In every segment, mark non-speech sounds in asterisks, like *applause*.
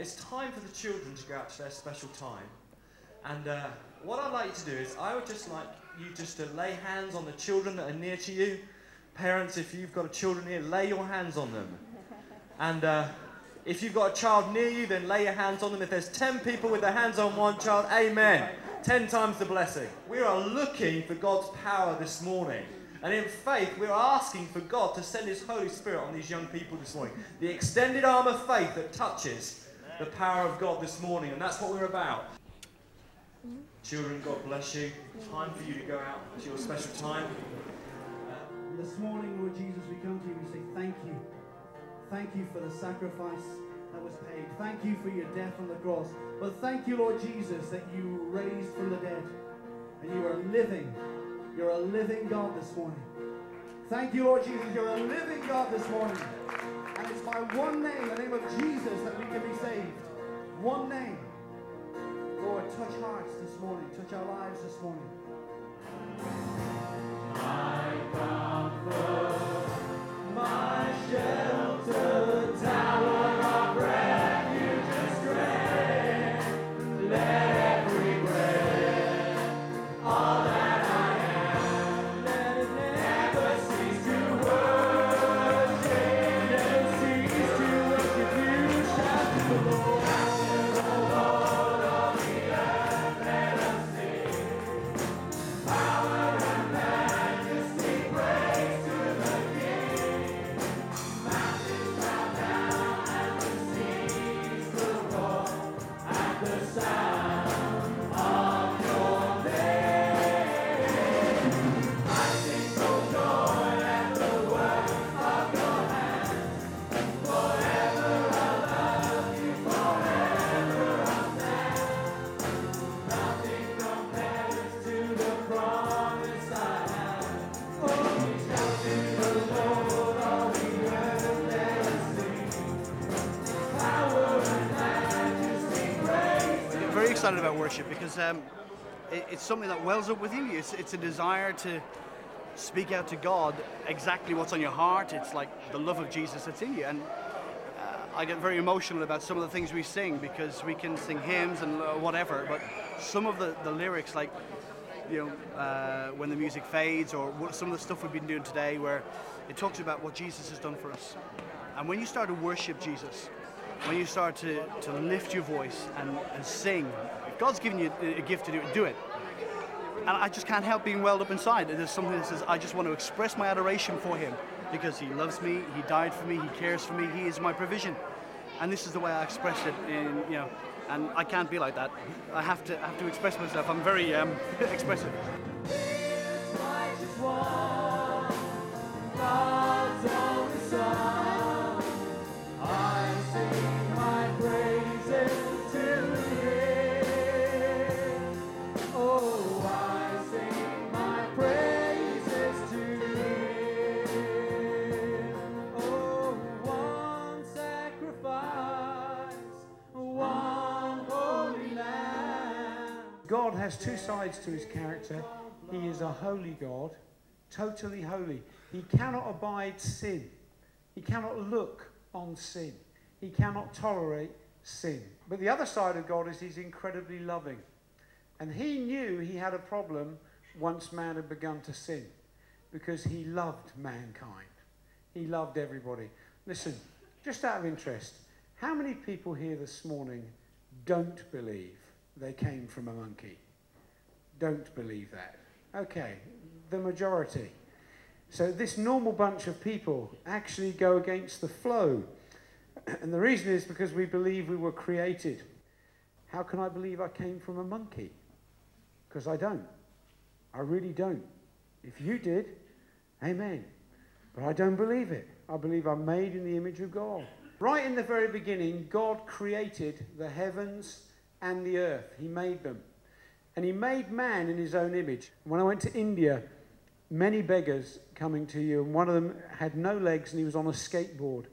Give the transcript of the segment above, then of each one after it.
it's time for the children to go out to their special time. And uh, what I'd like you to do is, I would just like you just to lay hands on the children that are near to you. Parents, if you've got a children here, lay your hands on them. *laughs* And uh, if you've got a child near you, then lay your hands on them. If there's 10 people with their hands on one child, amen. 10 times the blessing. We are looking for God's power this morning. And in faith, we're asking for God to send His Holy Spirit on these young people this morning. The extended arm of faith that touches the power of God this morning. And that's what we're about. Children, God bless you. Time for you to go out to your special time. Uh, this morning, Lord Jesus, we come to you and we say thank you. Thank you for the sacrifice that was paid. Thank you for your death on the cross. But thank you, Lord Jesus, that you raised from the dead and you are living. You're a living God this morning. Thank you, Lord Jesus. You're a living God this morning. It's by one name, the name of Jesus, that we can be saved. One name. Lord, touch hearts this morning. Touch our lives this morning. Excited about worship because um, it, it's something that wells up within you. It's, it's a desire to speak out to God exactly what's on your heart. It's like the love of Jesus that's in you. And uh, I get very emotional about some of the things we sing because we can sing hymns and uh, whatever, but some of the, the lyrics, like you know, uh, when the music fades, or some of the stuff we've been doing today, where it talks about what Jesus has done for us. And when you start to worship Jesus, when you start to, to lift your voice and, and sing, God's given you a a gift to do it, do it. And I just can't help being welled up inside. There's something that says, I just want to express my adoration for Him because He loves me, He died for me, He cares for me, He is my provision. And this is the way I express it in, you know, and I can't be like that. I have to, I have to express myself. I'm very um, *laughs* expressive. Has two sides to his character. He is a holy God, totally holy. He cannot abide sin. He cannot look on sin. He cannot tolerate sin. But the other side of God is he's incredibly loving. And he knew he had a problem once man had begun to sin because he loved mankind. He loved everybody. Listen, just out of interest, how many people here this morning don't believe they came from a monkey? Don't believe that. Okay, the majority. So this normal bunch of people actually go against the flow. *clears throat* And the reason is because we believe we were created. How can I believe I came from a monkey? Because I don't. I really don't. If you did, amen. But I don't believe it. I believe I'm made in the image of God. Right in the very beginning, God created the heavens and the earth. He made them. And He made man in His own image. When I went to India, many beggars coming to you, and one of them had no legs and he was on a skateboard.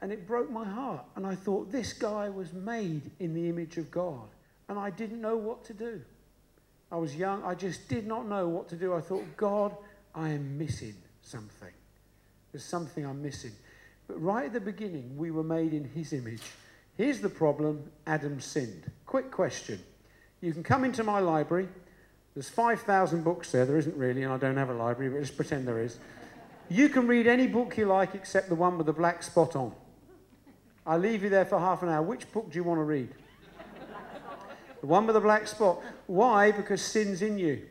And it broke my heart. And I thought, this guy was made in the image of God. And I didn't know what to do. I was young. I just did not know what to do. I thought, God, I am missing something. There's something I'm missing. But right at the beginning, we were made in his image. Here's the problem Adam sinned. Quick question. You can come into my library. There's 5,000 books there. There isn't really, and I don't have a library, but just pretend there is. You can read any book you like except the one with the black spot on. I'll leave you there for half an hour. Which book do you want to read? The one with the black spot. Why? Because sin's in you.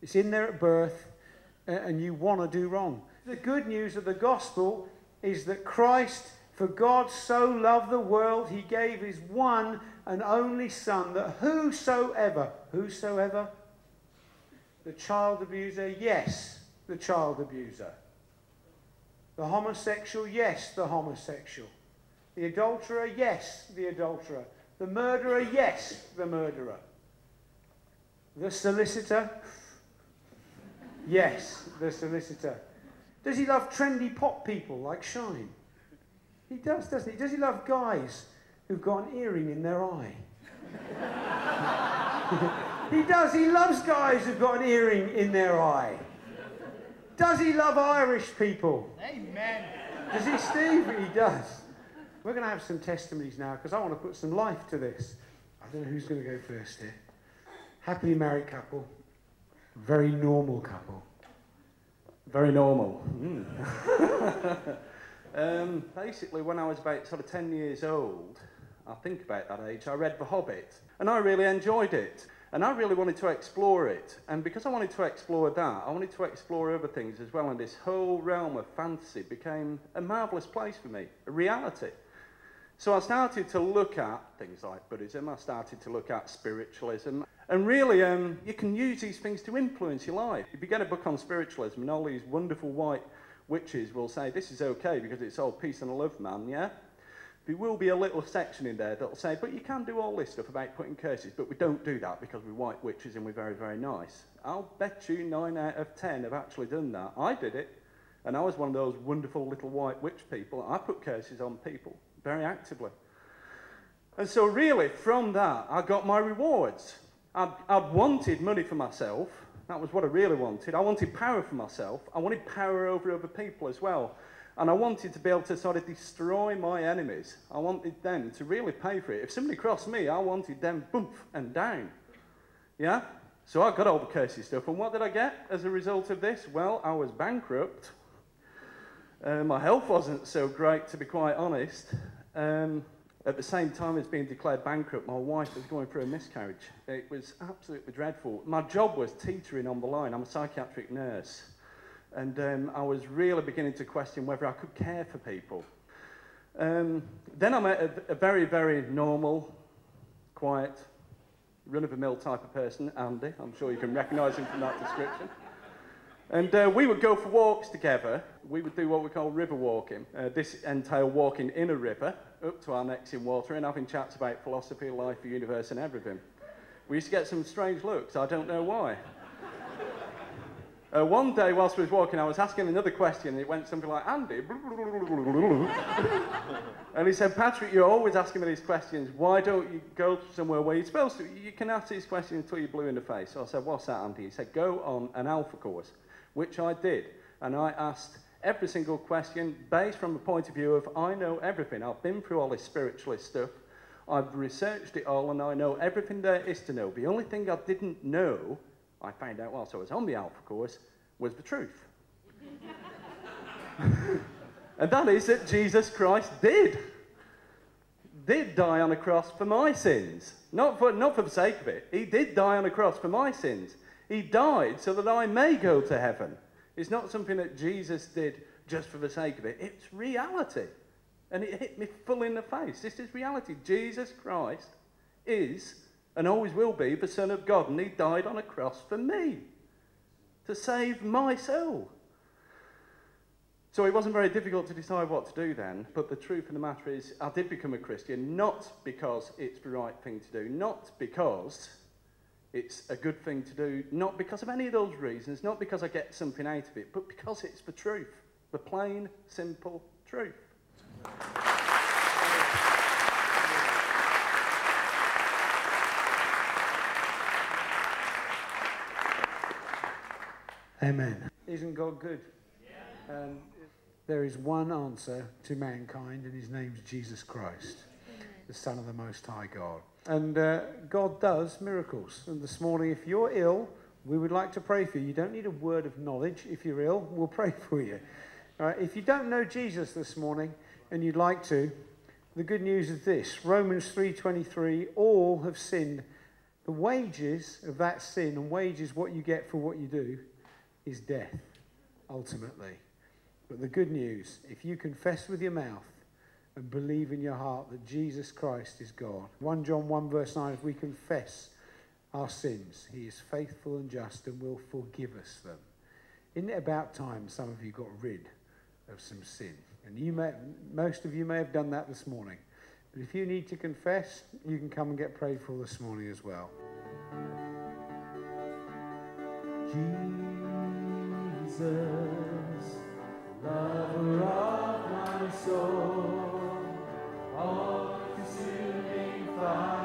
It's in there at birth, and you want to do wrong. The good news of the gospel is that Christ, for God so loved the world, he gave his one and only Son, that whosoever, whosoever, the child abuser, yes, the child abuser. The homosexual, yes, the homosexual. The adulterer, yes, the adulterer. The murderer, yes, the murderer. The solicitor, yes, the solicitor. Does he love trendy pop people like Shine? He does, doesn't he? Does he love guys who've got an earring in their eye? he does. He loves guys who've got an earring in their eye. Does he love Irish people? Amen. Does he, Steve? He does. We're going to have some testimonies now because I want to put some life to this. I don't know who's going to go first here. Happily married couple, very normal couple. Very normal. *laughs* um, basically, when I was about sort of 10 years old, I think about that age, I read The Hobbit, and I really enjoyed it. And I really wanted to explore it. And because I wanted to explore that, I wanted to explore other things as well. And this whole realm of fantasy became a marvellous place for me, a reality. So I started to look at things like Buddhism, I started to look at spiritualism, and really um, you can use these things to influence your life. If you get a book on spiritualism and all these wonderful white witches will say, this is okay because it's all peace and love, man, yeah? There will be a little section in there that'll say, but you can do all this stuff about putting curses, but we don't do that because we're white witches and we're very, very nice. I'll bet you nine out of ten have actually done that. I did it, and I was one of those wonderful little white witch people. I put curses on people very actively. And so, really, from that, I got my rewards. I'd, I'd wanted money for myself. That was what I really wanted. I wanted power for myself. I wanted power over other people as well. And I wanted to be able to sort of destroy my enemies. I wanted them to really pay for it. If somebody crossed me, I wanted them boom and down. Yeah? So I got all the cursey stuff. And what did I get as a result of this? Well, I was bankrupt. Uh, my health wasn't so great, to be quite honest. Um, at the same time as being declared bankrupt, my wife was going through a miscarriage. It was absolutely dreadful. My job was teetering on the line. I'm a psychiatric nurse. And um, I was really beginning to question whether I could care for people. Um, then I met a, a, very, very normal, quiet, run of the mill type of person, Andy. I'm sure you can recognise him from that description. And uh, we would go for walks together. We would do what we call river walking. Uh, this entailed walking in a river up to our necks in water and having chats about philosophy, life, the universe, and everything. We used to get some strange looks. I don't know why. Uh, one day, whilst we was walking, I was asking another question, and it went something like, Andy. *laughs* and he said, Patrick, you're always asking me these questions. Why don't you go somewhere where you're supposed to? You can ask these questions until you're blue in the face. So I said, What's that, Andy? He said, Go on an alpha course, which I did. And I asked every single question based from the point of view of I know everything. I've been through all this spiritualist stuff. I've researched it all and I know everything there is to know. The only thing I didn't know, I found out whilst I was on the Alpha course, was the truth. *laughs* and that is that Jesus Christ did. Did die on a cross for my sins. Not for, not for the sake of it. He did die on a cross for my sins. He died so that I may go to heaven. It's not something that Jesus did just for the sake of it. It's reality. And it hit me full in the face. This is reality. Jesus Christ is and always will be the Son of God, and He died on a cross for me to save my soul. So it wasn't very difficult to decide what to do then, but the truth of the matter is, I did become a Christian not because it's the right thing to do, not because it's a good thing to do, not because of any of those reasons, not because I get something out of it, but because it's the truth, the plain, simple truth. Amen. Isn't God good? Um, there is one answer to mankind, and his name's Jesus Christ, the Son of the Most High God. And uh, God does miracles. And this morning, if you're ill, we would like to pray for you. You don't need a word of knowledge. If you're ill, we'll pray for you. All right, if you don't know Jesus this morning and you'd like to, the good news is this Romans 3:23 all have sinned. The wages of that sin and wages what you get for what you do is death ultimately. But the good news, if you confess with your mouth and believe in your heart that Jesus Christ is God. 1 John 1 verse 9 if we confess our sins, he is faithful and just and will forgive us them. Isn't it about time some of you got rid of some sin? And you may, most of you may have done that this morning. But if you need to confess, you can come and get prayed for this morning as well. Jesus, lover of my soul, all consuming fire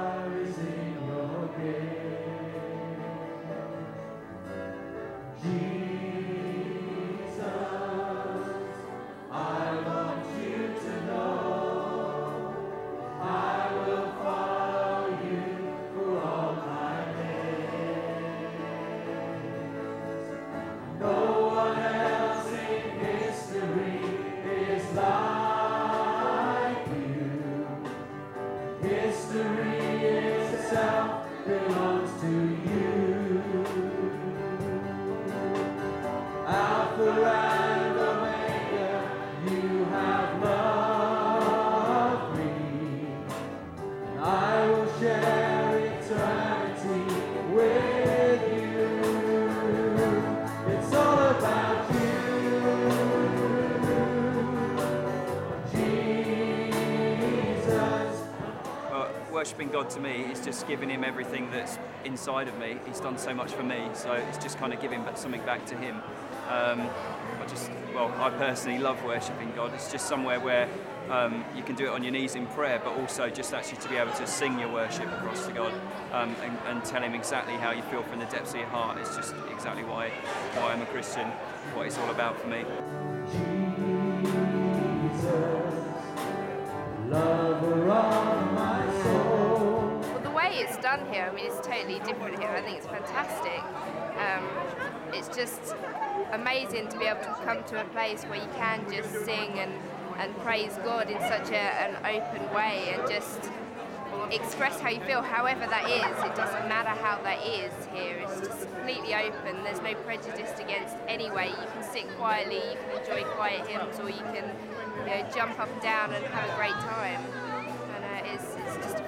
God to me is just giving Him everything that's inside of me. He's done so much for me, so it's just kind of giving something back to Him. Um, I just, well, I personally love worshipping God. It's just somewhere where um, you can do it on your knees in prayer, but also just actually to be able to sing your worship across to God um, and, and tell Him exactly how you feel from the depths of your heart. It's just exactly why, why I'm a Christian, what it's all about for me. Lover it's done here, I mean, it's totally different here. I think it's fantastic. Um, it's just amazing to be able to come to a place where you can just sing and, and praise God in such a, an open way and just express how you feel, however that is. It doesn't matter how that is here. It's just completely open. There's no prejudice against any way. You can sit quietly, you can enjoy quiet hymns, or you can you know, jump up and down and have a great time.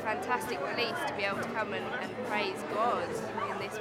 Fantastic release to be able to come and, and praise God in this